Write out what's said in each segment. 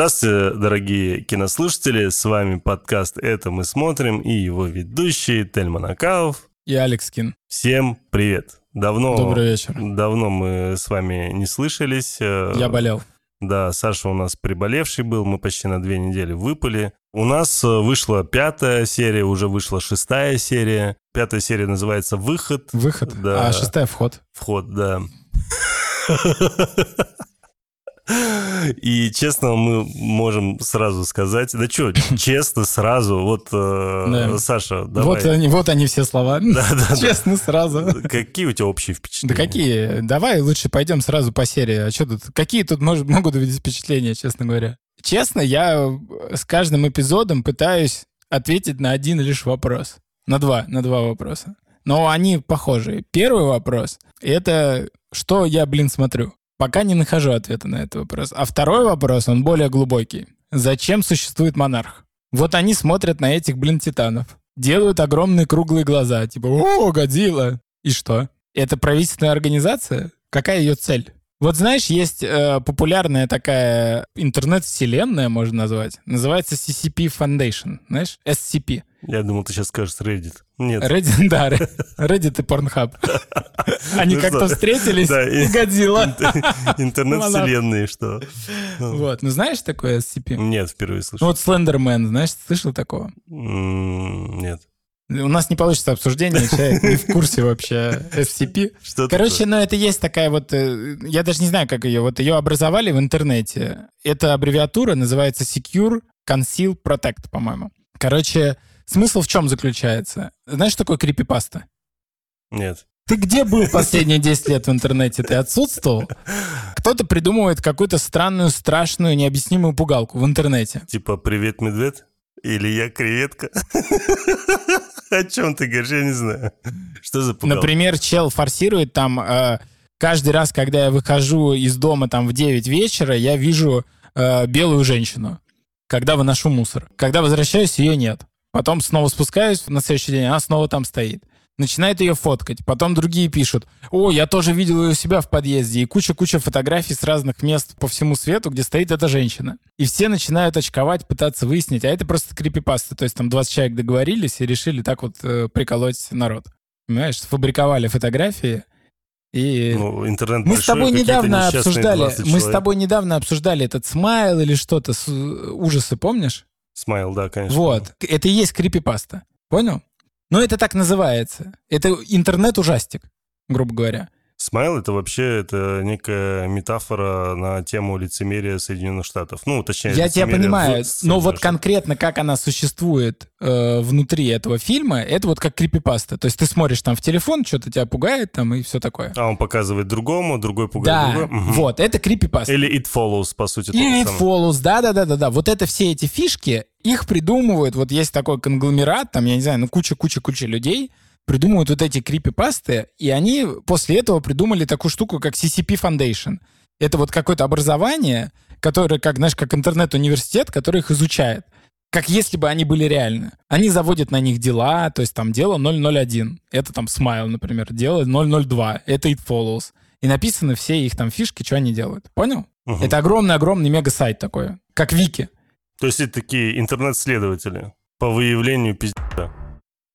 Здравствуйте, дорогие кинослушатели. С вами подкаст «Это мы смотрим» и его ведущие Тельман Акаов. И Алекс Кин. Всем привет. Давно, Добрый вечер. Давно мы с вами не слышались. Э, Я болел. Да, Саша у нас приболевший был, мы почти на две недели выпали. У нас э, вышла пятая серия, уже вышла шестая серия. Пятая серия называется «Выход». Выход, Да. а шестая вход. Вход, да. И честно, мы можем сразу сказать, да что, честно, сразу, вот, э, Да. Саша, давай. Вот они, вот они все слова. Да, да, да. Честно, сразу. Какие у тебя общие Да впечатления? какие? Давай лучше пойдем сразу по серии. А что тут? Какие тут может, могут быть впечатления, честно говоря? Честно, я с каждым эпизодом пытаюсь ответить на один лишь вопрос. На два, на два вопроса. Но они похожие. Первый вопрос — это что я, блин, смотрю? Пока не нахожу ответа на этот вопрос. А второй вопрос, он более глубокий. Зачем существует монарх? Вот они смотрят на этих, блин, титанов. Делают огромные круглые глаза. Типа, о, Годзилла. И что? Это правительственная организация? Какая ее цель? Вот знаешь, есть э, популярная такая интернет-вселенная, можно назвать. Называется CCP Foundation. Знаешь? SCP. Я думал, ты сейчас скажешь Reddit. Нет. Reddit, да, Reddit и Pornhub. Они Ну как-то встретились, Годзилла. Интернет-вселенные, что? Ну, Вот, ну знаешь такое SCP? Нет, впервые Ну слышу. вот Слендермен, знаешь, слышал такого? Нет. У нас не получится обсуждение, человек не в курсе вообще SCP. Что Короче, ну это есть такая вот, э, я даже не знаю, как ее, вот ее образовали в интернете. Эта аббревиатура называется Secure Conceal Protect, по-моему. Короче, смысл в чем заключается? Знаешь, что такое крипипаста? такое? Нет. Ты где был последние 10 лет в интернете? Ты отсутствовал? Кто-то придумывает какую-то странную, страшную, необъяснимую пугалку в интернете. Типа «Привет, медведь» или «Я креветка». О чем ты говоришь? Я не знаю. Что за пугалка? Например, чел форсирует там э, каждый раз, когда я выхожу из дома там в 9 вечера, я вижу э, белую женщину, когда выношу мусор. Когда возвращаюсь, ее нет. Потом снова спускаюсь на следующий день, она снова там стоит. Начинает ее фоткать. Потом другие пишут, о, я тоже видел ее у себя в подъезде. И куча-куча фотографий с разных мест по всему свету, где стоит эта женщина. И все начинают очковать, пытаться выяснить. А это просто крипипаста. То есть там 20 человек договорились и решили так вот э, приколоть народ. Понимаешь, сфабриковали фотографии. И Ну, интернет мы с тобой недавно обсуждали, 20 мы с тобой недавно обсуждали этот Smile или что-то, с- ужасы, помнишь? Smile, да, конечно. Вот, это и есть крипипаста, понял? Но это так называется. Это интернет-ужастик, грубо говоря. Smile это вообще это некая метафора на тему лицемерия Соединенных Штатов. Ну, точнее, Я тебя понимаю, в но вот конкретно как она существует э, внутри этого фильма, это вот как крипипаста. То есть ты смотришь там в телефон, что-то тебя пугает там и все такое. А он показывает другому, другой Да, пугает другого. Мгм. вот, это крипипаста. Или It Follows, по сути. Или It самое. Follows, да-да-да-да-да. Вот это все эти фишки, их придумывают, вот есть такой конгломерат, там, я не знаю, ну куча-куча-куча людей, придумывают вот эти крипипасты, и они после этого придумали такую штуку, как CCP Foundation. Это вот какое-то образование, которое, как, знаешь, как интернет-университет, который их изучает. Как если бы они были реально. Они заводят на них дела, то есть там дело 001. Это там Smile, например. Дело 002. Это It Follows. И написаны все их там фишки, что они делают. Понял? Мгм. Это огромный-огромный мега-сайт такой, как Вики. То есть это такие интернет-следователи по выявлению пиздеца.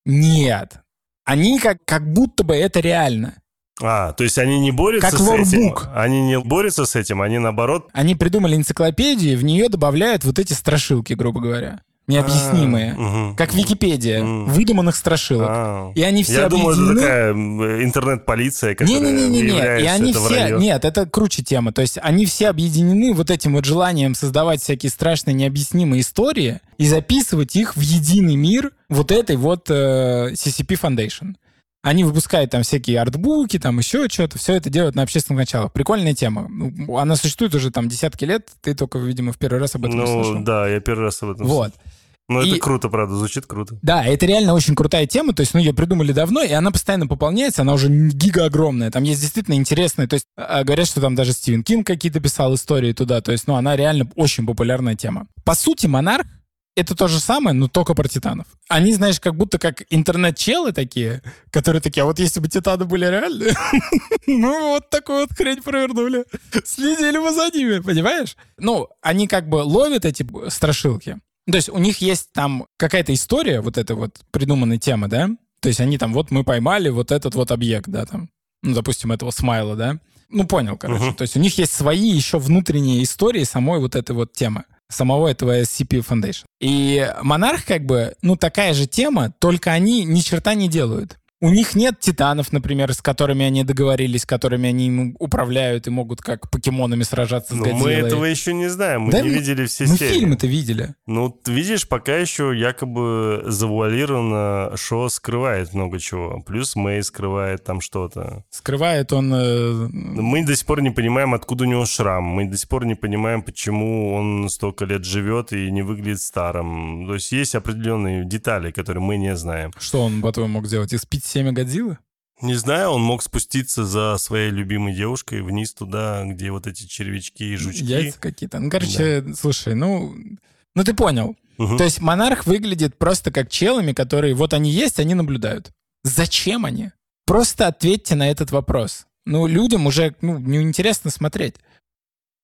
Нет. Они как, как будто бы это реально. А, то есть они не борются Как с этим? лорбук. Они не борются с этим, они наоборот... Они придумали энциклопедию, в нее добавляют вот эти страшилки, грубо говоря. Необъяснимые. А. Как Википедия. Выдуманных страшилок. А. И они все Я думал, это такая интернет-полиция, которая Не-не-не-не, выявляет, и что они это все, вранье. нет, это круче тема. То есть они все объединены вот этим вот желанием создавать всякие страшные необъяснимые истории и записывать их в единый мир вот этой вот э, CCP Foundation. Они выпускают там всякие артбуки, там еще что-то, все это делают на общественных началах. Прикольная тема. Ну, Она существует уже там десятки лет, ты только, видимо, в первый раз об этом Ну, слышал. да, я первый раз об этом Вот. Ну, это И- круто, правда, звучит круто. Да, это реально очень крутая тема, то есть, ну, ее придумали давно, и она постоянно пополняется, она уже гига огромная, там есть действительно интересные, то есть, а, говорят, что там даже Стивен Кинг какие-то писал истории туда, то есть, ну, она реально очень популярная тема. По сути, монарх это то же самое, но только про титанов. Они, знаешь, как будто как интернет-челы такие, которые такие, а вот если бы титаны были реальные, ну вот такую вот хрень провернули. Следили бы за ними, понимаешь? Ну, они как бы ловят эти страшилки. То есть у них есть там какая-то история, вот эта вот придуманная тема, да? То есть они там, вот мы поймали вот этот вот объект, да, там, ну, допустим, этого смайла, да? Ну, понял, короче. Uh-huh. То есть у них есть свои еще внутренние истории самой вот этой вот темы самого этого SCP Foundation. И Монарх как бы, ну, такая же тема, только они ни черта не делают. У них нет титанов, например, с которыми они договорились, которыми они управляют и могут как покемонами сражаться с Но мы этого еще не знаем, мы да, не видели все мы серии. Мы фильмы-то видели. Ну, видишь, пока еще якобы завуалировано Шо скрывает много чего. Плюс Мэй скрывает там что-то. Скрывает он... Э... Мы до сих пор не понимаем, откуда у него шрам. Мы до сих пор не понимаем, почему он столько лет живет и не выглядит старым. То есть есть определенные детали, которые мы не знаем. Что он, по-твоему, мог сделать? Из семя Годзиллы? Не знаю, он мог спуститься за своей любимой девушкой вниз туда, где вот эти червячки и жучки. Яйца какие-то. Ну, короче, да. слушай, ну... Ну, ты понял. Угу. То есть монарх выглядит просто как челами, которые вот они есть, они наблюдают. Зачем они? Просто ответьте на этот вопрос. Ну, людям уже ну, неинтересно смотреть.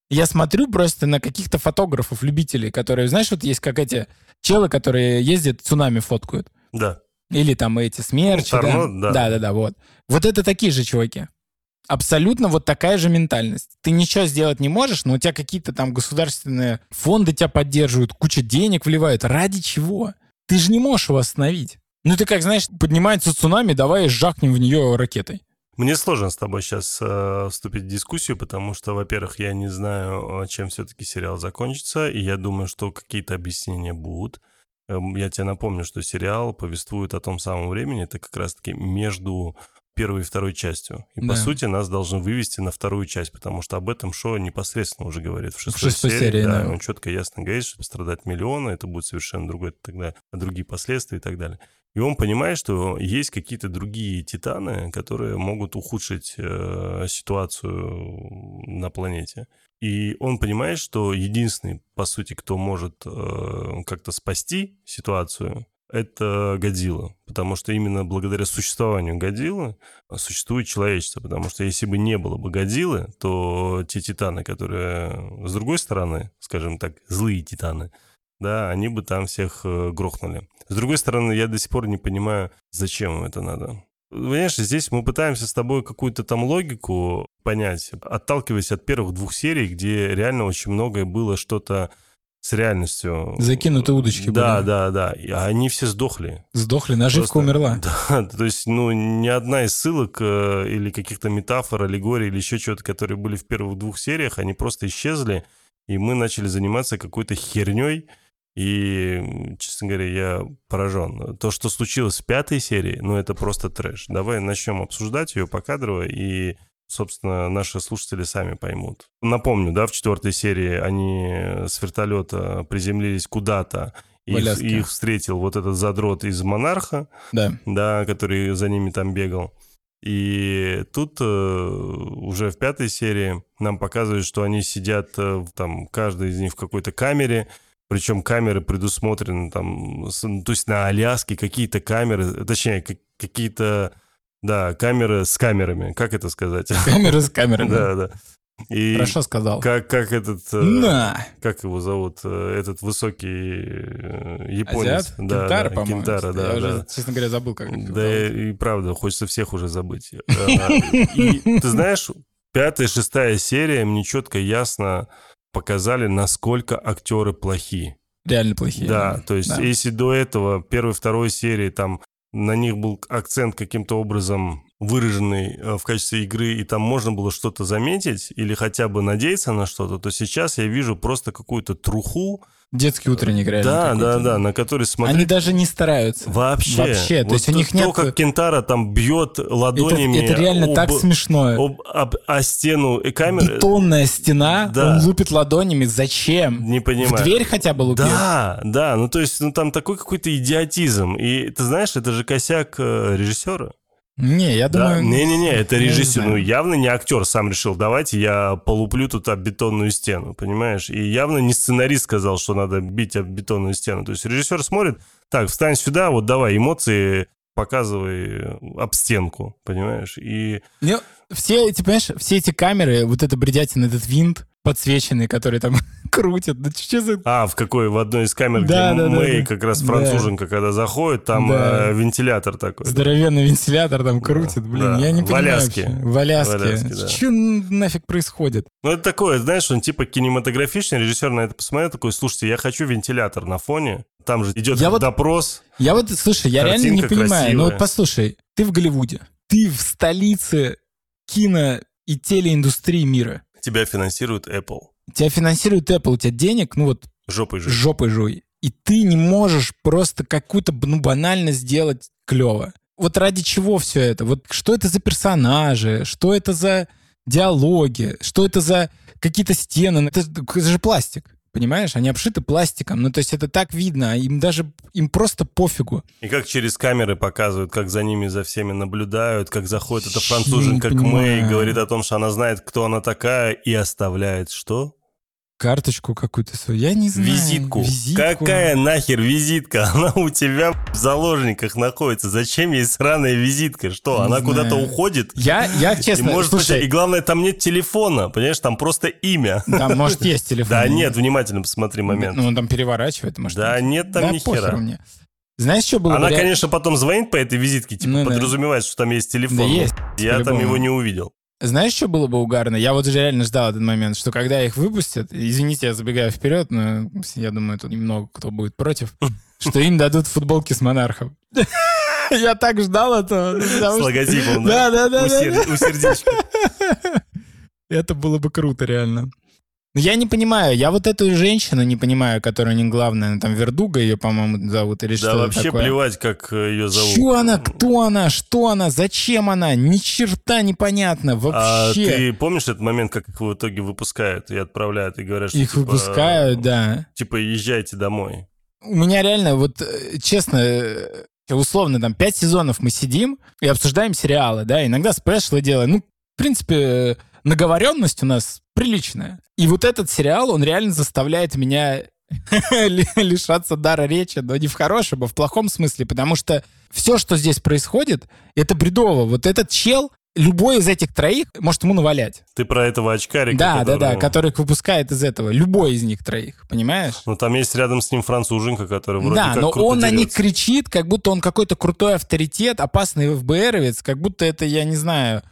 Я смотрю просто на каких-то фотографов, любителей, которые, знаешь, вот есть как эти челы, которые ездят, цунами фоткают. Да. Или там эти смерчи. Ну, Торно, да? да, да, да, вот. Вот это такие же чуваки. Абсолютно вот такая же ментальность. Ты ничего сделать не можешь, но у тебя какие-то там государственные фонды тебя поддерживают, куча денег вливают. Ради чего? Ты же не можешь его остановить. Ну ты как, знаешь, поднимается цунами, давай жахнем в нее ракетой. Мне сложно с тобой сейчас э, вступить в дискуссию, потому что, во-первых, я не знаю, чем все-таки сериал закончится, и я думаю, что какие-то объяснения будут. Эм, я тебе напомню, что сериал повествует о том самом времени, это как раз-таки между первой и второй частью. И, да. по сути, нас должны вывести на вторую часть, потому что об этом шоу непосредственно уже говорит в шестой, в шестой серии. серии да, да. Он четко ясно говорит, что пострадать миллионы, это будет совершенно другой тогда, другие последствия и так далее. И он понимает, что есть какие-то другие титаны, которые могут ухудшить э, ситуацию на планете. И он понимает, что единственный, по сути, кто может э, как-то спасти ситуацию, это Годзилла. Потому что именно благодаря существованию Годзиллы существует человечество. Потому что если бы не было бы Годзиллы, то те титаны, которые с другой стороны, скажем так, злые титаны, да, они бы там всех э, грохнули. С другой стороны, я до сих пор не понимаю, зачем им это надо. Понимаешь, здесь мы пытаемся с тобой какую-то там логику понять, отталкиваясь от первых двух серий, где реально очень многое было что-то с реальностью. Закинуты удочки Да, были. да, да. И они все сдохли. Сдохли, наживка Просто, умерла. Да, то есть, ну, ни одна из ссылок э, или каких-то метафор, аллегорий или еще чего-то, которые были в первых двух сериях, они просто исчезли, и мы начали заниматься какой-то херней, и, честно говоря, я поражен. То, что случилось в пятой серии, ну, это просто трэш. Давай начнем обсуждать ее покадрово, и, собственно, наши слушатели сами поймут. Напомню, да, в четвертой серии они с вертолета приземлились куда-то, и их, их встретил вот этот задрот из «Монарха», да. Да, который за ними там бегал. И тут э, уже в пятой серии нам показывают, что они сидят э, там, каждый из них в какой-то камере, причем камеры предусмотрены там, ну, то есть на Аляске какие-то камеры, точнее, какие-то, да, камеры с камерами, как это сказать? Камеры с камерами. Да, да. И Хорошо сказал. Как, как этот... На. Э, как его зовут? Э, этот высокий э, японец. Азиат? Да, Кентара, да, по-моему. Кентара, да. Я да. уже, честно говоря, забыл, как Да, и, и правда, хочется всех уже забыть. И ты знаешь, пятая, шестая серия, мне четко ясно показали, насколько актеры плохие. Реально плохие. Да, да. то есть да. если до этого первой, второй серии там на них был акцент каким-то образом выраженный э, в качестве игры, и там можно было что-то заметить или хотя бы надеяться на что-то, то сейчас я вижу просто какую-то труху, Детский утренник реально. Да, да, да, на который смотреть... Они даже не стараются. Вообще. Вообще. Вот то есть у них нет... То, как Кентара там бьет ладонями... Это, это реально об, так смешно. Об, об, о стену и камеры. Бетонная стена, да. он лупит ладонями. Зачем? Не понимаю. В дверь хотя бы лупит. Да, да. Ну, то есть, ну, там такой какой-то идиотизм. И ты знаешь, это же косяк э, режиссера. Не, я Да, думаю... не-не-не, это режиссер. Ну, явно не актер сам решил, давайте я полуплю тут об бетонную стену, понимаешь? И явно не сценарист сказал, что надо бить об бетонную стену. То есть режиссер смотрит, так, встань сюда, вот давай, эмоции показывай об стенку, понимаешь? И Ну, все эти, понимаешь, все эти камеры, вот это бредятина, этот винт подсвеченный, который там крутят. Ну, что за... А, в какой? В одной из камер, Да, где да, да, Мэй, да. как раз Да. француженка, когда заходит, там Да. э, вентилятор такой. Здоровенный вентилятор там крутит, блин, да. я не В понимаю Аляске. вообще. В Аляске. В Аляске, да. Что нафиг происходит? Ну, это такое, знаешь, он типа кинематографичный, режиссер на это посмотрел, такой, слушайте, я хочу вентилятор на фоне, там же идет Я вот- допрос. Я вот, слушай, я реально не понимаю. Ну красивая. вот послушай, ты в Голливуде, ты в столице кино и телеиндустрии мира. Тебя финансирует Apple. Тебя финансирует Apple, у тебя денег, ну вот Жопой же. жопой жуй. И ты не можешь просто какую-то ну, банально сделать клево. Вот ради чего все это? Вот что это за персонажи? Что это за диалоги? Что это за какие-то стены? Это, это же пластик. Понимаешь? Они обшиты пластиком. Ну, то есть это так видно. а Им даже, им просто пофигу. И как через камеры показывают, как за ними, за всеми наблюдают, как заходит эта француженка к Мэй, говорит о том, что она знает, кто она такая, и оставляет что? Карточку какую-то свою. Я не знаю. Визитку. Визитку. Какая нахер визитка? Она у тебя в заложниках находится. Зачем ей сраная визитка? Что, Не она куда-то уходит? Я, я И, честно, может быть, слушай, и главное, там нет телефона, понимаешь, там просто имя. там, может, есть телефон. Да нет, внимательно посмотри момент. Ну, он там переворачивает, может. Да нет там ни хера. мне. Знаешь, что было бы Она, конечно, потом звонит по этой визитке, типа Ну да. подразумевает, что там есть телефон. Да есть, Я там его не увидел. Знаешь, что было бы угарно? Я вот же реально ждал этот момент, что когда их выпустят, извините, я забегаю вперед, но я думаю, тут немного кто будет против, что им дадут футболки с монархом. Я так ждал этого. С логотипом, Да, да? да, да. У сердечка. Это было бы круто, реально. Но я не понимаю, я вот эту женщину не понимаю, которая не главная, там Вердуга ее, по-моему, зовут, или Да что вообще такое. плевать, как э, ее зовут. Чё она, кто она, что она, зачем она, ни черта непонятно А вообще. ты помнишь этот момент, как их в итоге выпускают и отправляют, и говорят, что Их типа, выпускают, да. Типа, езжайте домой. У меня реально, вот э, честно, э, условно, там, пять сезонов мы сидим и обсуждаем сериалы, да, иногда спешлы делаем. Ну, в принципе, наговоренность у нас приличная. И вот этот сериал, он реально заставляет меня ли- лишаться дара речи, но не в хорошем, а в плохом смысле, потому что все, что здесь происходит, это бредово. Вот этот чел, любой из этих троих может ему навалять. Ты про этого очкарика, Да, да, да, который- выпускает из этого. Любой из них троих, понимаешь? Ну, там есть рядом с ним француженка, которая вроде да, как но он на них дерется. кричит, как будто он какой-то крутой авторитет, опасный ФБРовец, как будто это, я не знаю,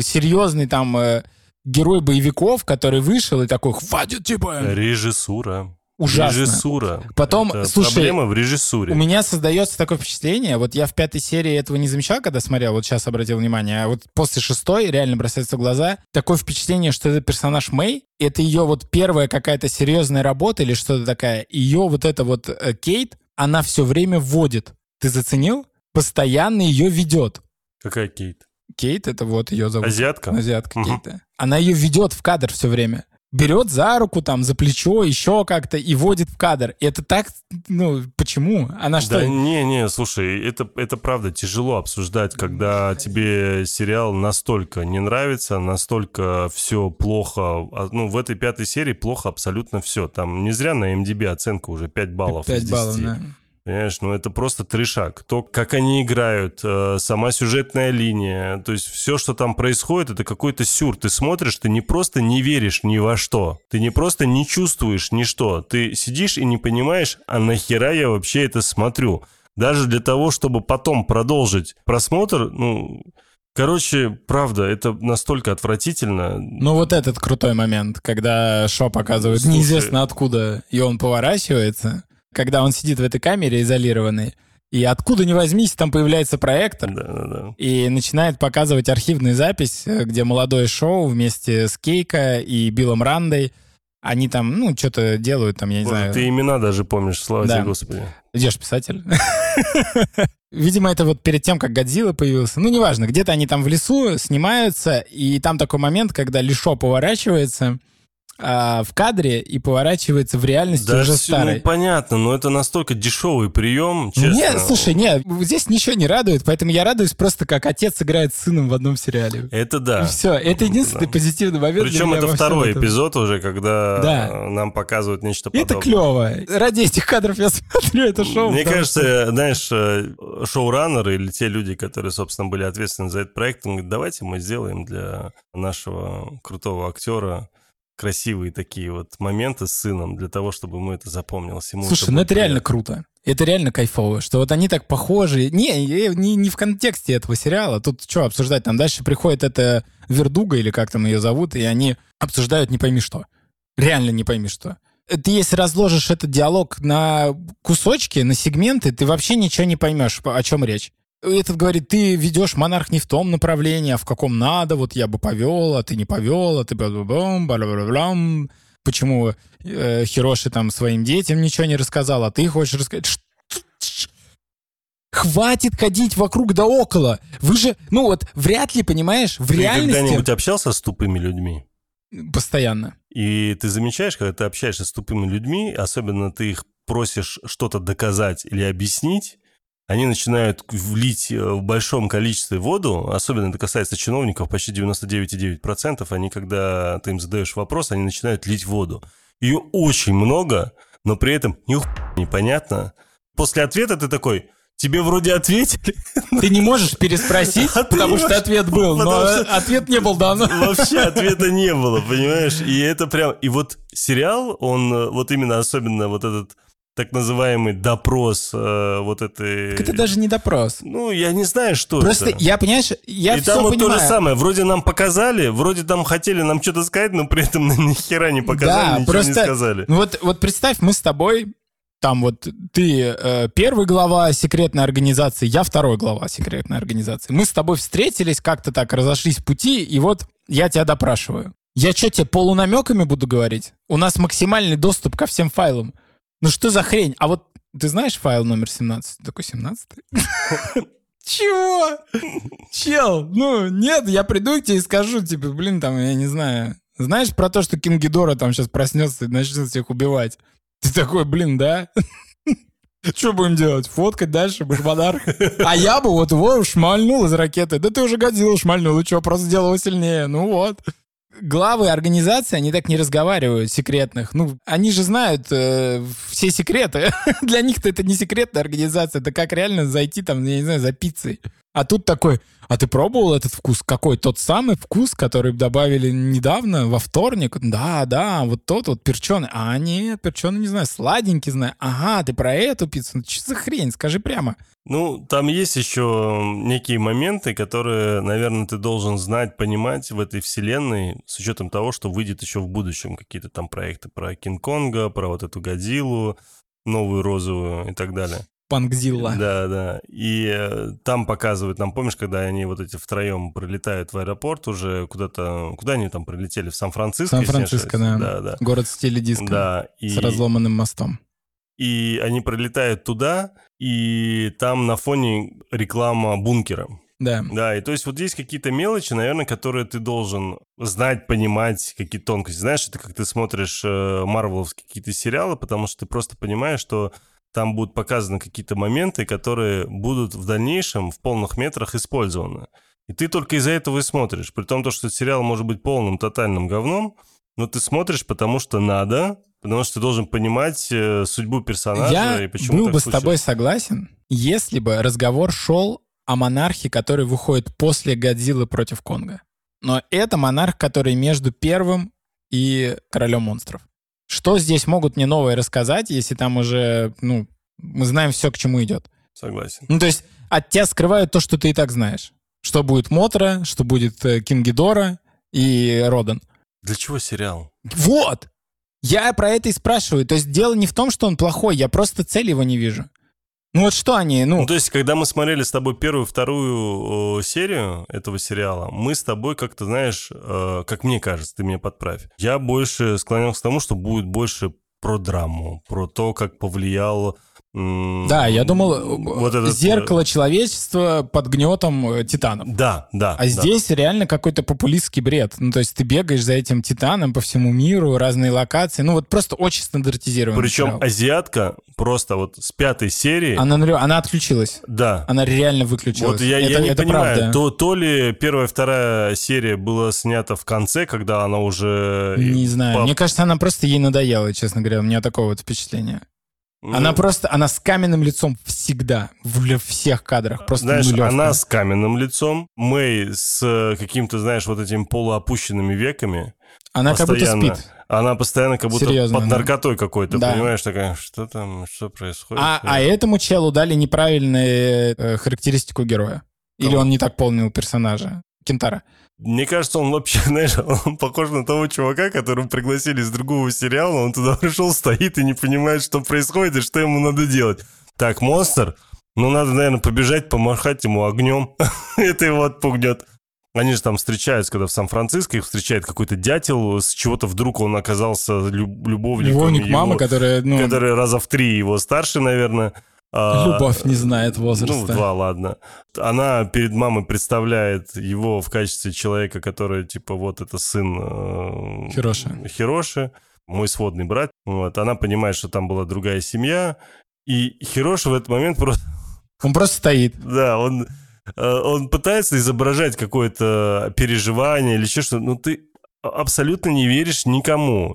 серьезный там э, герой боевиков, который вышел и такой, хватит, типа, Режиссура. ужасно. Режиссура. Потом, Это слушай, проблема в режиссуре. У меня создается такое впечатление, вот я в пятой серии этого не замечал, когда смотрел, вот сейчас обратил внимание, а вот после шестой реально бросается в глаза, такое впечатление, что это персонаж Мэй, это ее вот первая какая-то серьезная работа или что-то такая, ее вот это вот э, Кейт, она все время вводит. Ты заценил? Постоянно ее ведет. Какая Кейт? Кейт, это вот ее зовут. Азиатка? Азиатка Мгм. Кейт. Она ее ведет в кадр все время. Берет за руку, там, за плечо, еще как-то, и водит в кадр. И это так, ну, почему? Она что? Да не, не, слушай, это, это правда тяжело обсуждать, когда тебе сериал настолько не нравится, настолько все плохо. А, Ну, в этой пятой серии плохо абсолютно все. Там не зря на MDB оценка уже 5 баллов из 5 баллов, 10. да. Понимаешь, ну это просто трешак. То, как они играют, э, сама сюжетная линия, то есть все, что там происходит, это какой-то сюр. Ты смотришь, ты не просто не веришь ни во что, ты не просто не чувствуешь ни что, ты сидишь и не понимаешь, а нахера я вообще это смотрю. Даже для того, чтобы потом продолжить просмотр, ну, короче, правда, это настолько отвратительно. Ну, вот этот крутой момент, когда Шо показывает Слушай. неизвестно откуда, и он поворачивается, когда он сидит в этой камере изолированной, и откуда ни возьмись, там появляется проектор, Да, да, да. и начинает показывать архивную запись, э, где молодое Шоу вместе с Кейко и Биллом Рандой, они там, ну, что-то делают там, я не Боже, знаю. ты имена даже помнишь, слава Да. тебе, Господи. Где ж писатель? Видимо, это вот перед тем, как Годзилла появился. Ну, неважно, где-то они там в лесу снимаются, и там такой момент, когда Лишо поворачивается, а, в кадре и поворачивается в реальности Да, уже всё, старой. ну, понятно, но это настолько дешевый прием, честно. Нет, слушай, нет, здесь ничего не радует, поэтому я радуюсь просто, как отец играет с сыном в одном сериале. Это да. Все, это единственный Да. позитивный момент. Причем это второй этом. эпизод уже, когда Да. э, нам показывают нечто Это подобное. клево. Ради этих кадров я смотрю это шоу. Мне кажется, знаешь, э, шоураннеры или те люди, которые, собственно, были ответственны за этот проект, он говорит, давайте мы сделаем для нашего крутого актера красивые такие вот моменты с сыном, для того, чтобы ему это запомнилось. Ему Слушай, ну это реально приятно. круто. Это реально кайфово, что вот они так похожи. Не, не, не- не в контексте этого сериала. Тут что обсуждать? Там дальше приходит эта Вердуга, или как там ее зовут, и они обсуждают не пойми что. Реально не пойми что. Ты если разложишь этот диалог на кусочки, на сегменты, ты вообще ничего не поймешь, о чем речь. Этот говорит, ты ведешь монарх не в том направлении, а в каком надо, вот я бы повел, а ты не повел, а ты. Почему э, Хироши там своим детям ничего не рассказал, а ты хочешь рассказать? Хватит ходить вокруг да около. Вы же, ну вот, вряд ли, понимаешь, в Ты реальности когда-нибудь общался с тупыми людьми? постоянно. И ты замечаешь, когда ты общаешься с тупыми людьми, особенно ты их просишь что-то доказать или объяснить, они начинают влить э, в большом количестве воду, особенно это касается чиновников, почти 99,9%, они, когда ты им задаешь вопрос, они начинают лить воду. Ее очень много, но при этом ни непонятно. После ответа ты такой, тебе вроде ответили, Ты не можешь переспросить, А потому что можешь, ответ был, но потому что- ответ не был дан. Вообще ответа не было, понимаешь? И это прям... И вот сериал, он э, вот именно особенно вот этот так называемый допрос э, вот этой... Так это даже не допрос. Ну, я не знаю, что Просто это. я, понимаешь, я И все там вот понимаю. то же самое. Вроде нам показали, вроде там хотели нам что-то сказать, но при этом ни хера не показали, Да, ничего просто- не сказали. Ну вот, вот представь, мы с тобой, там вот ты э, первый глава секретной организации, я второй глава секретной организации. Мы с тобой встретились, как-то так разошлись пути, и вот я тебя допрашиваю. Я что, тебе полунамеками буду говорить? У нас максимальный доступ ко всем файлам. Ну что за хрень? А вот ты знаешь файл номер 17? Такой 17 Чего? Чел, ну нет, я приду к тебе и скажу, типа, блин, там, я не знаю. Знаешь про то, что Кингидора там сейчас проснется и начнет всех убивать? Ты такой, блин, да? Что будем делать? Фоткать дальше, монарх? А я бы вот его шмальнул из ракеты. Да ты уже Годзиллу шмальнул, и что, просто сделал сильнее. Ну вот. Главы организации, они так не разговаривают, секретных. Ну, они же знают э, все секреты. Для них-то это не секретная организация, это как реально зайти там, я не знаю, за пиццей. А тут такой, а ты пробовал этот вкус? Какой? Тот самый вкус, который добавили недавно, во вторник? Да, да, вот тот вот перченый. А нет, перченый не знаю, сладенький знаю. Ага, ты про эту пиццу? Ну, что за хрень? Скажи прямо. Ну, там есть еще некие моменты, которые, наверное, ты должен знать, понимать в этой вселенной, с учетом того, что выйдет еще в будущем какие-то там проекты про Кинг-Конга, про вот эту Годзиллу, новую розовую и так далее. Пангзилла. Да, да. И э, там показывают, нам помнишь, когда они вот эти втроем прилетают в аэропорт уже куда-то, куда они там прилетели? В Сан-Франциско? Сан-Франциско, да. Да, да. Город в стиле диска. Да, и, С разломанным мостом. и они прилетают туда, и там на фоне реклама бункера. Да. Да, и то есть вот есть какие-то мелочи, наверное, которые ты должен знать, понимать, какие тонкости. Знаешь, это как ты смотришь э, марвеловские какие-то сериалы, потому что ты просто понимаешь, что там будут показаны какие-то моменты, которые будут в дальнейшем в полных метрах использованы. И ты только из-за этого и смотришь. При том, то, что сериал может быть полным, тотальным говном, но ты смотришь, потому что надо, потому что ты должен понимать э, судьбу персонажа Я и почему был так бы с случилось. тобой согласен, если бы разговор шел о монархе, который выходит после Годзиллы против Конга. Но это монарх, который между первым и королем монстров. Что здесь могут мне новое рассказать, если там уже, ну, мы знаем все, к чему идет? Согласен. Ну, то есть от тебя скрывают то, что ты и так знаешь. Что будет Мотра, что будет э, Кингидора и Родан. Для чего сериал? Вот! Я про это и спрашиваю. То есть дело не в том, что он плохой, я просто цель его не вижу. Ну вот что они, ну... Ну, то есть, когда мы смотрели с тобой первую, вторую э, серию этого сериала, мы с тобой как-то, знаешь, э, как мне кажется, ты меня подправь, я больше склонялся к тому, что будет больше про драму, про то, как повлиял Да, я думал, вот этот... Э, зеркало человечества под гнетом э, титанов. Да, да. А да. здесь реально какой-то популистский бред. Ну, то есть ты бегаешь за этим титаном по всему миру, разные локации. Ну, вот просто очень стандартизированно. Причем сериал. азиатка просто вот с пятой серии... Она, она отключилась. Да. Она реально выключилась. Вот я, это, я не это понимаю, правда. то, то ли первая, вторая серия была снята в конце, когда она уже... Не знаю. По... Мне кажется, она просто ей надоела, честно говоря. У меня такое вот впечатление. Она ну, просто, она с каменным лицом всегда, в всех кадрах, просто Знаешь, нулевка. она с каменным лицом, Мэй с э, каким-то, знаешь, вот этим полуопущенными веками. Она постоянно. как будто спит. Она постоянно как будто Серьезно, под наркотой какой-то, да. понимаешь, такая, что там, что происходит? А, а этому челу дали неправильную э, характеристику героя. Или он не так помнил персонажа? Кентара. Мне кажется, он вообще, знаешь, он похож на того чувака, которого пригласили из другого сериала, он туда пришел, стоит и не понимает, что происходит и что ему надо делать. Так, монстр, ну надо, наверное, побежать, помахать ему огнем. Это его отпугнет. Они же там встречаются, когда в Сан-Франциско их встречает какой-то дятел, с чего-то вдруг он оказался люб- любовником. Любовник его, мамы, которая... Ну... Которая раза в три его старше, наверное. А, Любовь не знает возраста. Ну, два, ладно. Она перед мамой представляет его в качестве человека, который, типа, вот это сын... Э, Хироши. Хироши, мой сводный брат. Вот. Она понимает, что там была другая семья. И Хироши в этот момент просто... Он просто стоит. Да, он, э, он пытается изображать какое-то переживание или что-то, но ты абсолютно не веришь никому.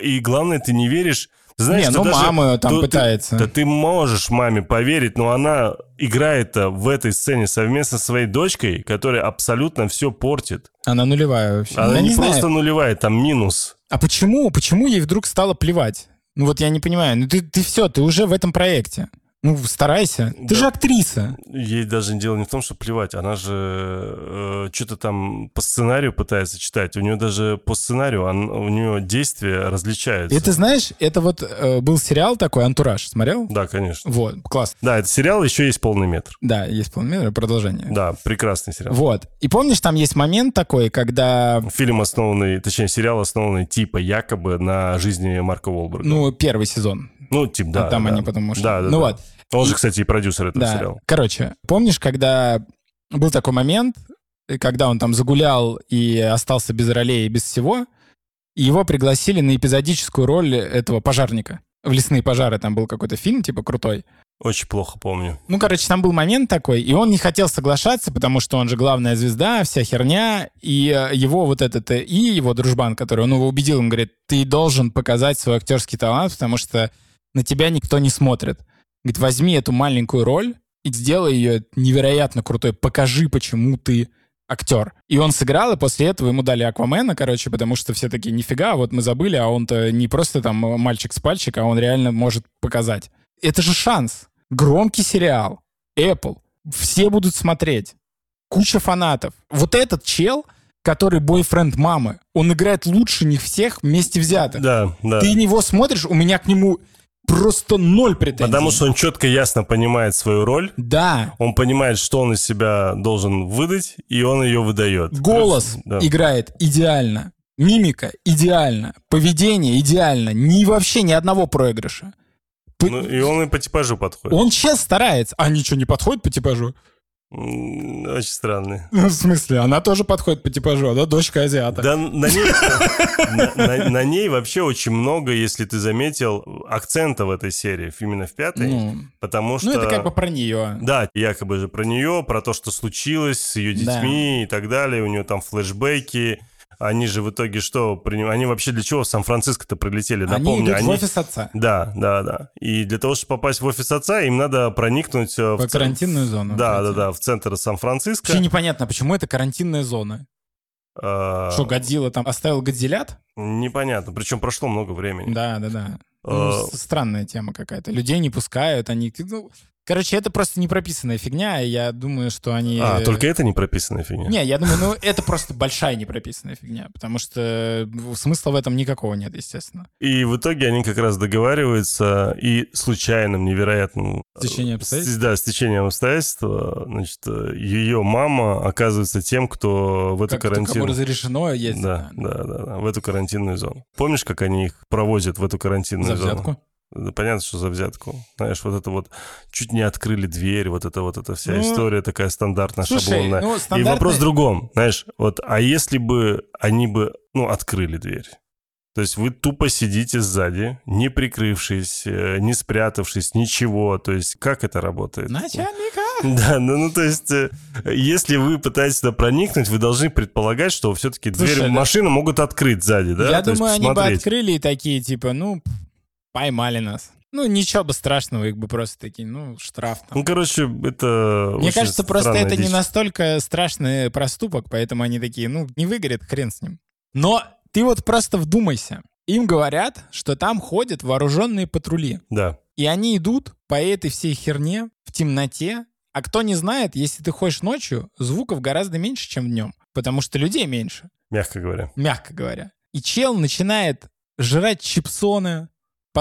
И главное, ты не веришь знаешь, не, ну даже, мама там то, пытается. Ты, да ты можешь маме поверить, но она играет в этой сцене совместно со своей дочкой, которая абсолютно все портит. Она нулевая вообще. Она я не, не просто знаю. нулевая, там минус. А почему? Почему ей вдруг стало плевать? Ну вот я не понимаю. Ну ты, ты все, ты уже в этом проекте. Ну, старайся. Ты да. же актриса. Ей даже дело не в том, что плевать. Она же э, что-то там по сценарию пытается читать. У нее даже по сценарию он, у нее действия различаются. И ты знаешь, это вот э, был сериал такой «Антураж». Смотрел? Да, конечно. Вот, класс. Да, это сериал, еще есть «Полный метр». Да, есть «Полный метр», продолжение. Да, прекрасный сериал. Вот. И помнишь, там есть момент такой, когда... Фильм основанный, точнее, сериал основанный типа якобы на жизни Марка Уолберга. Ну, первый сезон. Ну, типа, да. А там да. они потому что... Да, да, ну да. вот. Он же, кстати, и продюсер этого да. сериала. Короче, помнишь, когда был такой момент, когда он там загулял и остался без ролей и без всего, и его пригласили на эпизодическую роль этого пожарника. В «Лесные пожары» там был какой-то фильм, типа, крутой. Очень плохо помню. Ну, короче, там был момент такой, и он не хотел соглашаться, потому что он же главная звезда, вся херня, и э, его вот этот, э, и его дружбан, который он его убедил, он говорит, ты должен показать свой актерский талант, потому что на тебя никто не смотрит. Говорит, возьми эту маленькую роль и сделай ее невероятно крутой. Покажи, почему ты актер. И он сыграл, и после этого ему дали Аквамена, короче, потому что все такие, нифига, вот мы забыли, а он-то не просто там мальчик с пальчика, а он реально может показать. Это же шанс. Громкий сериал. Apple. Все будут смотреть. Куча фанатов. Вот этот чел, который бойфренд мамы, он играет лучше них всех вместе взятых. Да, да. Ты него смотришь, у меня к нему просто ноль претензий. Потому что он четко, ясно понимает свою роль. Да. Он понимает, что он из себя должен выдать, и он ее выдает. Голос да. играет идеально. Мимика идеально. Поведение идеально. Ни вообще ни одного проигрыша. Ну, и он и по типажу подходит. Он сейчас старается. А ничего не подходит по типажу? Очень странный. Ну, в смысле, она тоже подходит по типажу, да, дочка азиата. Да, на ней, на, на, на ней вообще очень много, если ты заметил, акцента в этой серии, именно в пятой, ну, потому что... Ну, это как бы про нее. Да, якобы же про нее, про то, что случилось с ее детьми да. и так далее, у нее там флешбеки, они же в итоге что? Они вообще для чего в Сан-Франциско-то прилетели? Напомню, они идут они... в офис отца. Да, да, да. И для того, чтобы попасть в офис отца, им надо проникнуть... Э, в карантинную зону. Да, да, да, в центр Сан-Франциско. Вообще непонятно, почему это карантинная зона? А... Что, Годзилла там оставил Годзиллят? Непонятно, причем прошло много времени. Да, да, да. Ну, странная тема какая-то. Людей не пускают, они... Ну, Короче, это просто не прописанная фигня, и я думаю, что они... А, только это не прописанная фигня? Не, я думаю, ну, это просто большая непрописанная фигня, потому что смысла в этом никакого нет, естественно. И в итоге они как раз договариваются, и случайным, невероятным... Стечением обстоятельств? Да, стечением обстоятельств, значит, ее мама оказывается тем, кто в эту как карантинную... Кому разрешено ездить. Да, да, да, да, в эту карантинную зону. Помнишь, как они их провозят в эту карантинную За взятку? Зону? Понятно, что за взятку. Знаешь, вот это вот чуть не открыли дверь, вот это вот эта вся ну, история такая стандартная, слушай, шаблонная. Ну, стандартная... И вопрос в другом, знаешь, вот, а если бы они бы, ну, открыли дверь? То есть вы тупо сидите сзади, не прикрывшись, э, не спрятавшись, ничего. То есть как это работает? Начальника! Да, ну, ну то есть э, если вы пытаетесь туда проникнуть, вы должны предполагать, что все-таки дверь машины могут открыть сзади, да? Я то думаю, они бы открыли и такие, типа, ну, поймали нас. Ну, ничего бы страшного, их бы просто такие, ну, штраф. Там. Ну, короче, это Мне кажется, просто это дичь. не настолько страшный проступок, поэтому они такие, ну, не выгорят, хрен с ним. Но ты вот просто вдумайся. Им говорят, что там ходят вооруженные патрули. Да. И они идут по этой всей херне в темноте. А кто не знает, если ты ходишь ночью, звуков гораздо меньше, чем днем. Потому что людей меньше. Мягко говоря. Мягко говоря. И чел начинает жрать чипсоны,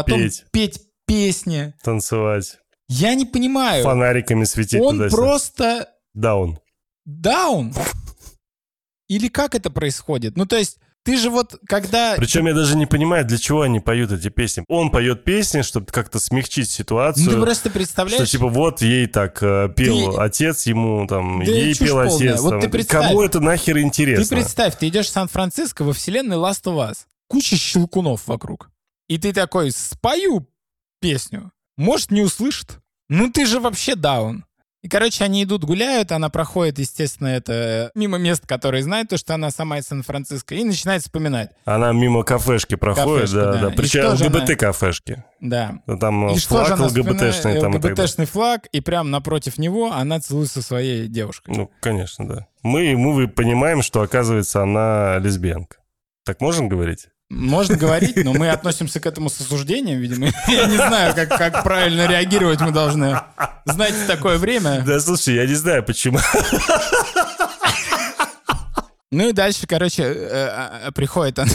потом петь, петь песни. Танцевать. Я не понимаю. Фонариками светить Он туда просто... Даун. Даун? Или как это происходит? Ну, то есть ты же вот, когда... Причем я даже не понимаю, для чего они поют эти песни. Он поет песни, чтобы как-то смягчить ситуацию. Ну, ты просто представляешь... Что типа вот ей так э, пел ты... отец, ему там, да ей пел отец. Вот там. ты представь, Кому это нахер интересно? Ты представь, ты идешь в Сан-Франциско во вселенной Last of Us. Куча щелкунов вокруг. И ты такой, спою песню. Может, не услышит. Ну ты же вообще даун. И, короче, они идут, гуляют, она проходит, естественно, это мимо мест, которые знают, то, что она сама из Сан-Франциско, и начинает вспоминать. Она мимо кафешки проходит, Кафешка, да, да. да. Причем ЛГБТ-кафешки. Да. Там и флаг ЛГБТшный. Там ЛГБТшный флаг, и прям напротив него она целуется со своей девушкой. Ну, конечно, да. Мы, мы понимаем, что, оказывается, она лесбиянка. Так можем говорить? Можно говорить, но мы относимся к этому с осуждением, видимо. Я не знаю, как, как правильно реагировать мы должны. Знаете, такое время. Да, слушай, я не знаю, почему. Ну и дальше, короче, э, э, приходит она,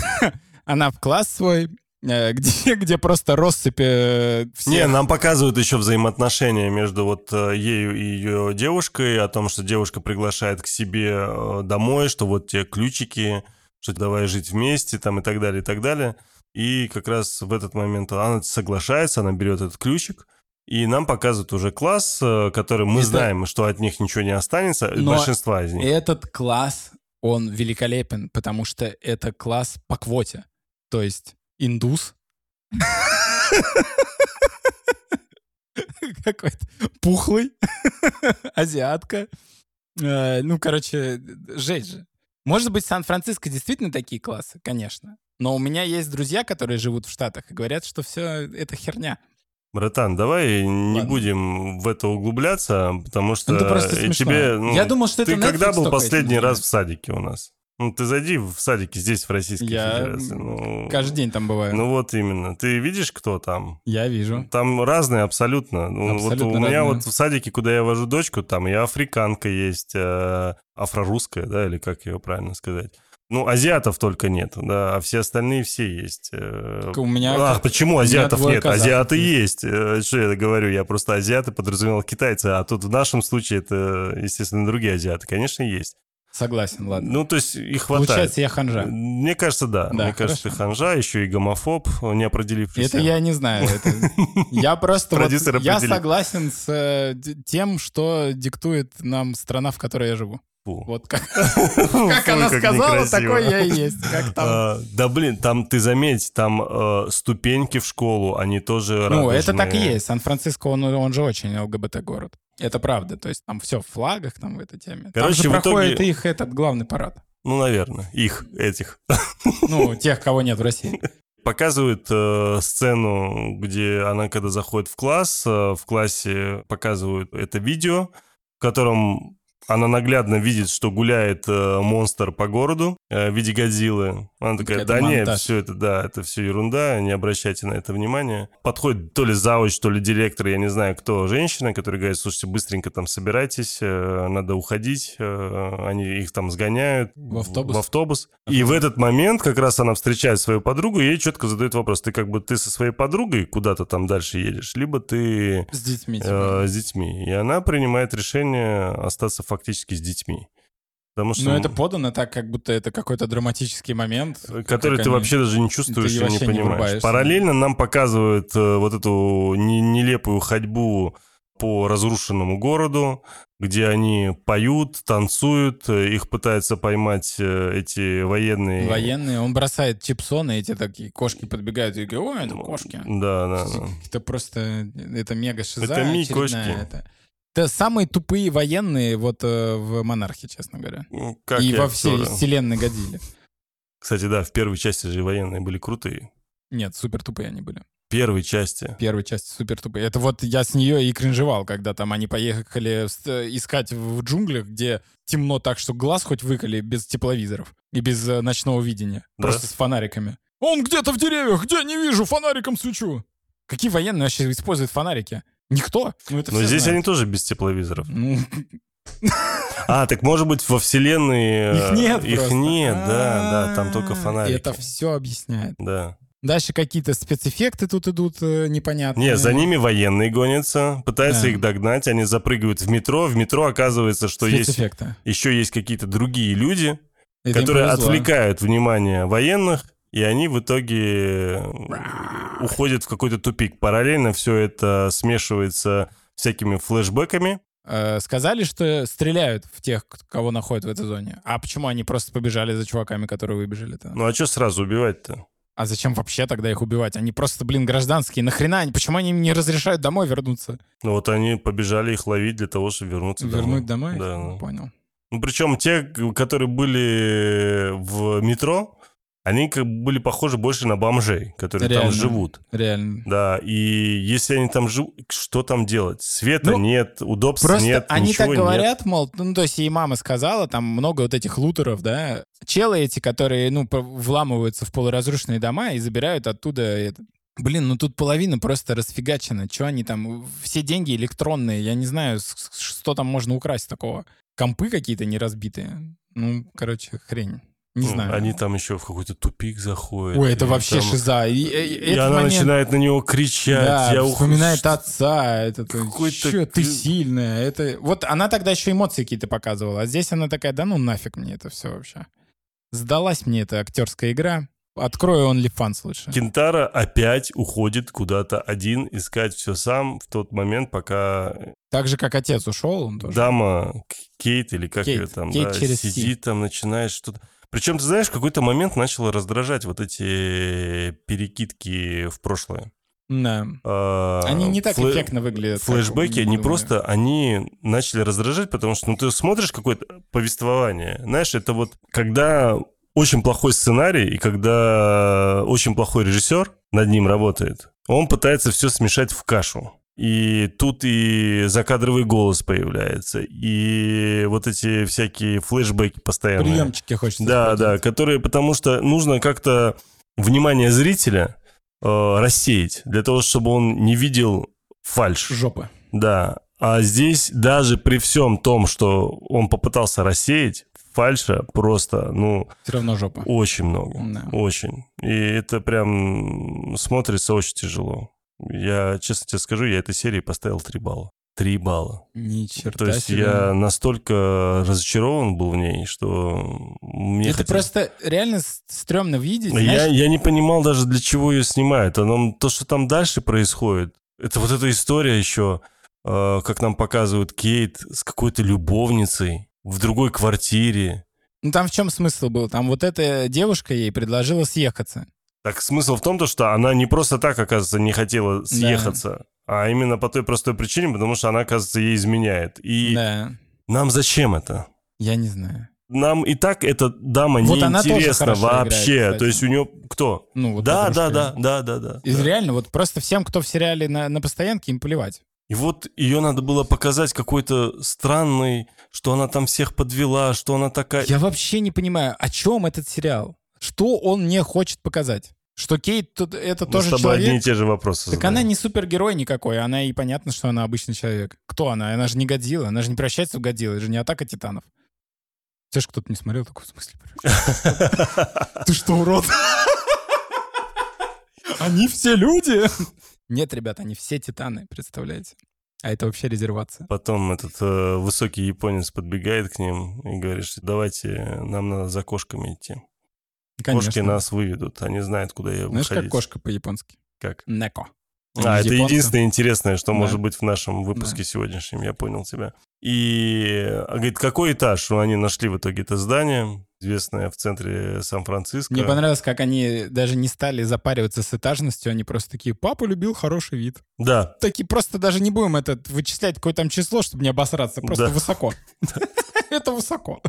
она в класс свой, э, где, где просто россыпи всех. Не, нам показывают еще взаимоотношения между вот ею и ее девушкой, о том, что девушка приглашает к себе домой, что вот те ключики, что давай жить вместе, там и так далее, и так далее. И как раз в этот момент она соглашается, она берет этот ключик, и нам показывают уже класс, э, который мы это... знаем, что от них ничего не останется, Но большинства из них. Этот класс, он великолепен, потому что это класс по квоте. То есть индус, какой-то пухлый, азиатка. Э, ну, короче, жесть же. Может быть, Сан-Франциско действительно такие классы, конечно. Но у меня есть друзья, которые живут в Штатах и говорят, что все это херня. Братан, давай Ладно. не будем в это углубляться, потому что это просто тебе... Ну, Я думал, что ты это когда был последний раз в садике у нас? Ну, ты зайди в садики здесь, в Российской я Федерации. Ну, каждый день там бываю. Ну, вот именно. Ты видишь, кто там? Я вижу. Там разные абсолютно. Ну, абсолютно вот у разные. меня вот в садике, куда я вожу дочку, там и африканка есть, э, афрорусская, да, или как ее правильно сказать. Ну, азиатов только нет, да, а все остальные все есть. Э. у меня... А, почему азиатов нет? Казахов. Азиаты есть. Э, что я говорю? Я просто азиаты подразумевал китайцы, а тут в нашем случае это, естественно, другие азиаты. Конечно, есть. Согласен, ладно. Ну, то есть и хватает. Получается, я ханжа. Мне кажется, да. да Мне хорошо. кажется, ты ханжа, еще и гомофоб, не определившийся. Это я не знаю. Я просто Я согласен с э, тем, что диктует нам страна, в которой я живу. Фу. Вот как, как она сказала, такой я и есть. Как там. А, да блин, там ты заметь, там э, ступеньки в школу, они тоже Ну, это так и есть. Сан-Франциско, он, он же очень ЛГБТ-город. Это правда. То есть там все в флагах, там в этой теме. Короче, там же проходит итоге... их этот главный парад. Ну, наверное, их, этих. Ну, тех, кого нет в России. Показывают э, сцену, где она, когда заходит в класс, э, в классе показывают это видео, в котором она наглядно видит, что гуляет э, монстр по городу э, в виде Годзиллы. Она такая, да нет, все это, да, это все ерунда, не обращайте на это внимания. Подходит то ли завуч, то ли директор, я не знаю кто, женщина, которая говорит, слушайте, быстренько там собирайтесь, э, надо уходить. Э, они их там сгоняют в автобус. В автобус. И в этот момент как раз она встречает свою подругу, и ей четко задает вопрос, ты как бы ты со своей подругой куда-то там дальше едешь, либо ты... С детьми. Э, с детьми. И она принимает решение остаться фактически с детьми. Потому что, Но это подано так, как будто это какой-то драматический момент. который как ты они- вообще даже не чувствуешь ты и не не понимаешь. врубаешься. Параллельно нам показывают э, вот эту не- нелепую ходьбу по разрушенному городу, где они поют, танцуют, э, их пытаются поймать э, эти военные. Военные, он бросает чипсоны, эти такие кошки подбегают и говорят, ой, это кошки. Да, да, да. Это просто, это мега шиза Это ми очередная, кошки. Это, это самые тупые военные вот э, в «Монархе», честно говоря. Ну, Как и во всей вселенной годили. Кстати, да, в первой части же военные были крутые. Нет, супер тупые они были. Первой части. Первой части супер тупые. Это вот я с нее и кринжевал, когда там они поехали э, искать в джунглях, где темно так, что глаз хоть выколи без тепловизоров и без э, ночного видения. Да? Просто с фонариками. Он где-то в деревьях, где не вижу, фонариком свечу. Какие военные вообще используют фонарики? Никто. Ну, это Но здесь знают. они тоже без тепловизоров. Ну, А, так может быть во вселенной... Их э, нет Их просто. нет, да, да, там только фонарики. Это все объясняет. Да. Дальше какие-то спецэффекты тут идут э, непонятные. Не, за ними военные гонятся, пытаются Да. их догнать, они запрыгивают в метро. В метро оказывается, что есть еще есть какие-то другие люди, Это которые отвлекают внимание военных, и они в итоге э, уходят в какой-то тупик. Параллельно все это смешивается всякими флешбэками. Э, Сказали, что стреляют в тех, кого находят в этой зоне. А почему они просто побежали за чуваками, которые выбежали-то? Ну а что сразу убивать-то? А зачем вообще тогда их убивать? Они просто, блин, гражданские. Нахрена они? Почему они им не разрешают домой вернуться? Ну вот они побежали их ловить для того, чтобы вернуться Вернуть домой? Да, Ну, да. Понял. Ну, причем те, которые были в метро, они как бы были похожи больше на бомжей, которые Реально. там живут. Реально. Да, и если они там живут, что там делать? Света Ну, нет, удобств Просто нет, они так нет. говорят, мол, ну, то есть и мама сказала, там много вот этих лутеров, да, челы эти, которые, ну, вламываются в полуразрушенные дома и забирают оттуда это. Блин, ну тут половина просто расфигачена. Что они там? Все деньги электронные. Я не знаю, что там можно украсть такого. Компы какие-то не разбитые. Ну, короче, хрень. Не Ну, знаю. Они там еще в какой-то тупик заходят. Ой, это вообще там- шиза. И, и- И она момент- начинает на него кричать. Да, я ух- вспоминает что- отца. Это Какой-то Чё, ты сильная. Это... Вот она тогда еще эмоции какие-то показывала, а здесь она такая, да ну нафиг мне это все вообще. Сдалась мне эта актерская игра. Открою OnlyFans лучше. Кентара опять уходит куда-то один искать все сам в тот момент, пока Так же, как отец ушел, он тоже. дама Кейт или как Кейт. ее там, Кейт да, через сидит там, начинает что-то. Причем, ты знаешь, в какой-то момент начало раздражать вот эти перекидки в прошлое. Да. А, Они не так флэ- эффектно выглядят. Флэшбэки, они просто, они начали раздражать, потому что, ну, ты смотришь какое-то повествование, знаешь, это вот, когда очень плохой сценарий, и когда очень плохой режиссер над ним работает, он пытается все смешать в кашу. И тут и закадровый голос появляется, и вот эти всякие флешбеки постоянные. Приемчики хочется Да, использовать. да, которые, потому что нужно как-то внимание зрителя э, рассеять, для того, чтобы он не видел фальш. Жопы. Да. А здесь даже при всем том, что он попытался рассеять, фальша просто, ну, Все равно жопа. очень много. Да. Очень. И это прям смотрится очень тяжело. Я, честно тебе скажу, я этой серии поставил 3 балла. 3 балла. Ни черта То есть себе. я настолько разочарован был в ней, что мне Это хотелось- просто реально стрёмно видеть. я, знаешь, я не понимал даже, для чего ее снимают. А нам- то, что там дальше происходит, это вот эта история еще, э, как нам показывают Кейт с какой-то любовницей в другой квартире. Ну там в чем смысл был? Там вот эта девушка ей предложила съехаться. Так смысл в том, то, что она не просто так, оказывается, не хотела съехаться, а именно по той простой причине, потому что она, оказывается, ей изменяет. И Да. нам зачем это? Я не знаю. Нам и так эта дама Вот неинтересна играет, вообще. кстати. То есть у нее кто? Ну, вот да, да, да, да, да, да. И да. реально, вот просто всем, кто в сериале на, на постоянке, им плевать. И вот ее надо было показать какой-то странной, что она там всех подвела, что она такая... Я вообще не понимаю, о чем этот сериал? Что он мне хочет показать? Что Кейт тут это Мы тоже с тобой человек? одни и те же вопросы Так задаем. она не супергерой никакой, она и понятно, что она обычный человек. Кто она? Она же не Годзилла, она же не превращается в Годзиллу, это же не атака титанов. Ты же кто-то не смотрел, такой в смысле? Ты что, урод? Они все люди? Нет, ребят, они все титаны, представляете? А это вообще резервация. Потом этот э, высокий японец подбегает к ним и говорит, что давайте, нам надо за кошками идти. Конечно. Кошки нас выведут, они знают, куда я Знаешь, уходить. как кошка по-японски? Как? Неко. А, это единственное интересное, что Да. может быть в нашем выпуске Да. сегодняшнем, я понял тебя. И а, говорит, какой этаж? Ну, они нашли в итоге это здание, известное в центре Сан-Франциско. Мне понравилось, как они даже не стали запариваться с этажностью, они просто такие, папа любил хороший вид. Да, Такие, просто даже не будем этот вычислять какое там число, чтобы не обосраться, просто Да. высоко. Это высоко.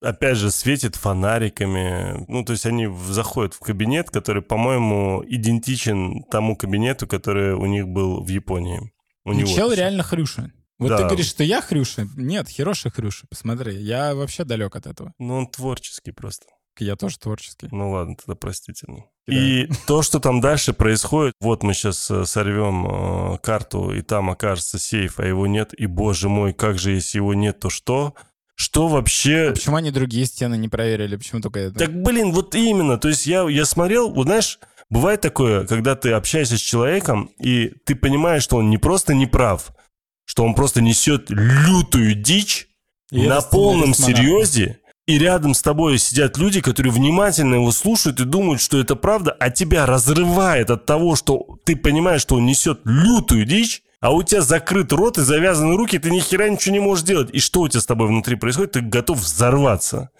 опять же, светит фонариками. Ну, то есть они заходят в кабинет, который, по-моему, идентичен тому кабинету, который у них был в Японии. У него. Чел реально хрюша. Вот Да. ты говоришь, что я хрюша. Нет, Хироши хрюша. Посмотри, я вообще далек от этого. Ну, он творческий просто. Я тоже творческий. Ну ладно, тогда простительно. Да. И то, что там дальше происходит, вот мы сейчас сорвем э, карту, и там окажется сейф, а его нет, и, боже мой, как же, если его нет, то что? Что вообще... А почему они другие стены не проверили? Почему только это? Так, блин, вот именно. То есть я, я смотрел, вот знаешь, бывает такое, когда ты общаешься с человеком, и ты понимаешь, что он не просто не прав, что он просто несет лютую дичь И на полном серьезе, и рядом с тобой сидят люди, которые внимательно его слушают и думают, что это правда, а тебя разрывает от того, что ты понимаешь, что он несет лютую дичь, а у тебя закрыт рот и завязаны руки, ты ни хера ничего не можешь делать. И что у тебя с тобой внутри происходит? Ты готов взорваться.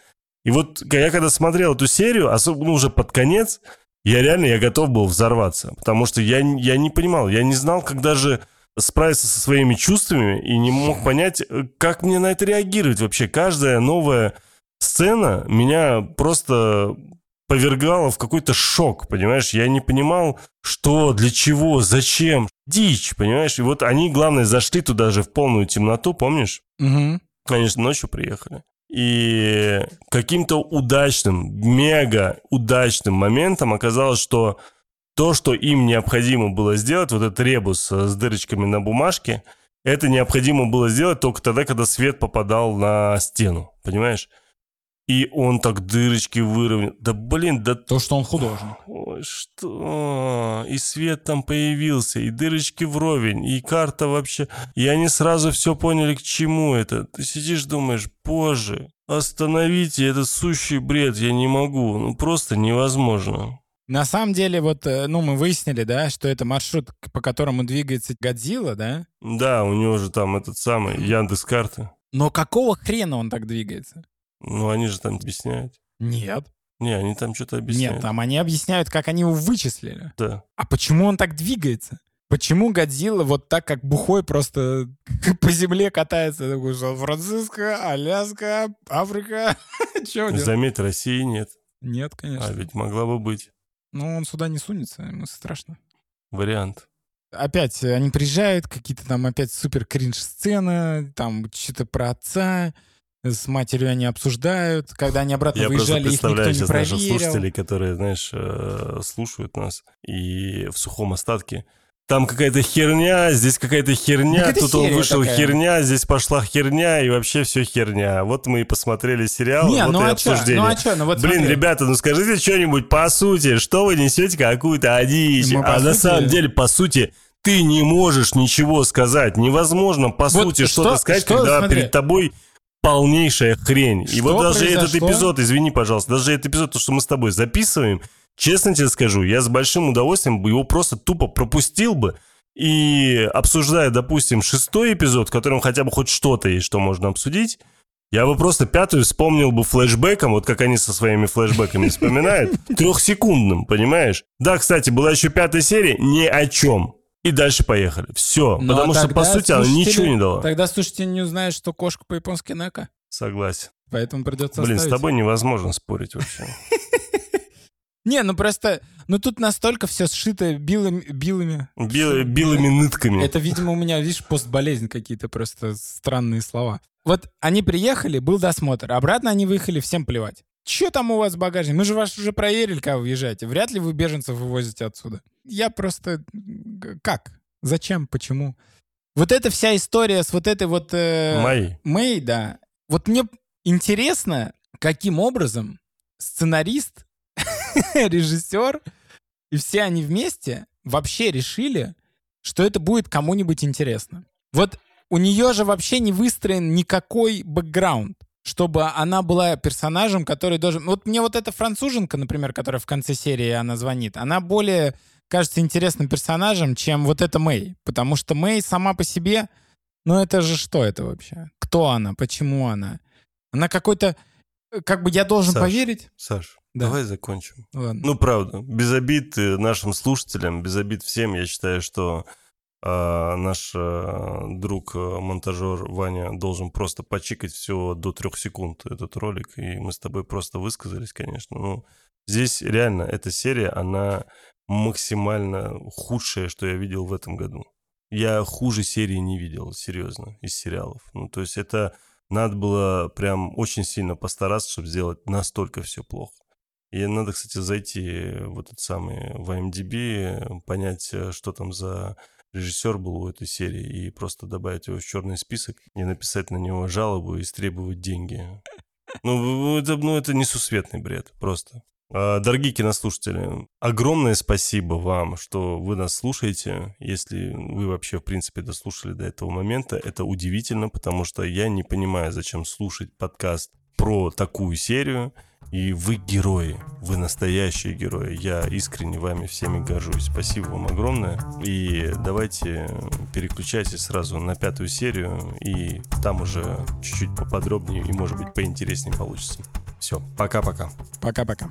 И вот я когда смотрел эту серию, особенно уже под конец, я реально я готов был взорваться. Потому что я, я не понимал, я не знал, как даже справиться со своими чувствами и не мог понять, э, как мне на это реагировать вообще. Каждая новая сцена меня просто повергала в какой-то шок, понимаешь? Я не понимал, что, для чего, зачем. Дичь, понимаешь? И вот они, главное, зашли туда же в полную темноту, помнишь? Мгм. Конечно, ночью приехали. И каким-то удачным, мега удачным моментом оказалось, что то, что им необходимо было сделать, вот этот ребус э, с дырочками на бумажке, это необходимо было сделать только тогда, когда свет попадал на стену, понимаешь? И он так дырочки выровнял. Да блин, да То, что он художник. Ой, что? И свет там появился, и дырочки вровень, и карта вообще. И они сразу все поняли, к чему это. Ты сидишь, думаешь, боже, остановите, это сущий бред, я не могу. Ну, просто невозможно. На самом деле, вот, э, ну, мы выяснили, да, что это маршрут, по которому двигается Годзилла, да? Да, у него же там этот самый Яндекс карты. Но какого хрена он так двигается? Ну, они же там объясняют. Нет. Не, они там что-то объясняют. Нет, там они объясняют, как они его вычислили. Да. А почему он так двигается? Почему Годзилла вот так, как бухой, просто по земле катается? Такой, Сан-Франциско, Аляска, Африка. Делать? Заметь, России нет. Нет, конечно. А ведь могла бы быть. Ну, он сюда не сунется, ему страшно. Вариант. Опять они приезжают, какие-то там опять супер кринж сцены, там что-то про отца, с матерью они обсуждают. Когда они обратно Я выезжали, их никто не сейчас наших проверил. слушателей, которые, знаешь, э, слушают нас и в сухом остатке. Там какая-то херня, здесь какая-то херня, это тут он вышел такая. херня, здесь пошла херня, и вообще все херня. Вот мы и посмотрели сериал, Не, вот ну и а чё? обсуждение. Ну а чё? Ну вот Блин, смотри. ребята, ну скажите что-нибудь по сути, что вы несете какую-то дичь? Мы по а на самом деле, по сути, ты не можешь ничего сказать. Невозможно, по Вот сути, что- что-то сказать, что, когда смотри. перед тобой полнейшая хрень. И Что вот даже этот произошло? эпизод, извини, пожалуйста, даже этот эпизод, то, что мы с тобой записываем, честно тебе скажу, я с большим удовольствием бы его просто тупо пропустил бы, и обсуждая, допустим, шестой эпизод, в котором хотя бы хоть что-то есть, что можно обсудить, я бы просто пятую вспомнил бы флешбеком, вот как они со своими флешбеками вспоминают, трехсекундным, понимаешь? Да, кстати, была еще пятая серия, ни о чем. И дальше поехали. Все. Ну, потому а что, по сути, она ничего не дала. Тогда слушайте не узнают, что кошка по-японски Нека. Согласен. Поэтому придется Блин, с оставить. тобой невозможно спорить вообще. Не, ну просто... Ну тут настолько все сшито билами... билами. Бел- белыми нытками. Это, видимо, у меня, видишь, постболезнь какие-то просто странные слова. Вот они приехали, был досмотр. Обратно они выехали, всем плевать. Че там у вас в багажнике? Мы же вас уже проверили, когда вы въезжаете. Вряд ли вы беженцев вывозите отсюда. Я просто... Как? Зачем? Почему? Вот эта вся история с вот этой вот... э, Мои. Мэй, да. Вот мне интересно, каким образом сценарист, режиссер и все они вместе вообще решили что это будет кому-нибудь интересно. Вот у нее же вообще не выстроен никакой бэкграунд чтобы она была персонажем, который должен... Вот мне вот эта француженка, например, которая в конце серии она звонит, она более кажется интересным персонажем, чем вот эта Мэй. Потому что Мэй сама по себе, ну это же что это вообще? Кто она? Почему она? Она какой-то... Как бы я должен Саш, поверить... Саш, да. давай закончим. Ладно. Ну, правда, без обид э, нашим слушателям, без обид всем, я считаю, что а наш а, друг, а, монтажер Ваня, должен просто почикать все до трех секунд этот ролик, и мы с тобой просто высказались, конечно. Ну, здесь реально эта серия, она максимально худшая, что я видел в этом году. Я хуже серии не видел, серьезно, из сериалов. Ну, то есть это надо было прям очень сильно постараться, чтобы сделать настолько все плохо. И надо, кстати, зайти в этот самый в IMDb, понять, э, что там за режиссер был у этой серии, и просто добавить его в черный список и написать на него жалобу и требовать деньги. Ну, это, ну, это несусветный бред, просто. А, дорогие кинослушатели, огромное спасибо вам, что вы нас слушаете. Если вы вообще, в принципе, дослушали до этого момента, это удивительно, потому что я не понимаю, зачем слушать подкаст про такую серию. И вы герои, вы настоящие герои. Я искренне вами всеми горжусь. Спасибо вам огромное. И давайте переключайтесь сразу на пятую серию, и там уже чуть-чуть поподробнее и, может быть, поинтереснее получится. Все, пока-пока. Пока-пока.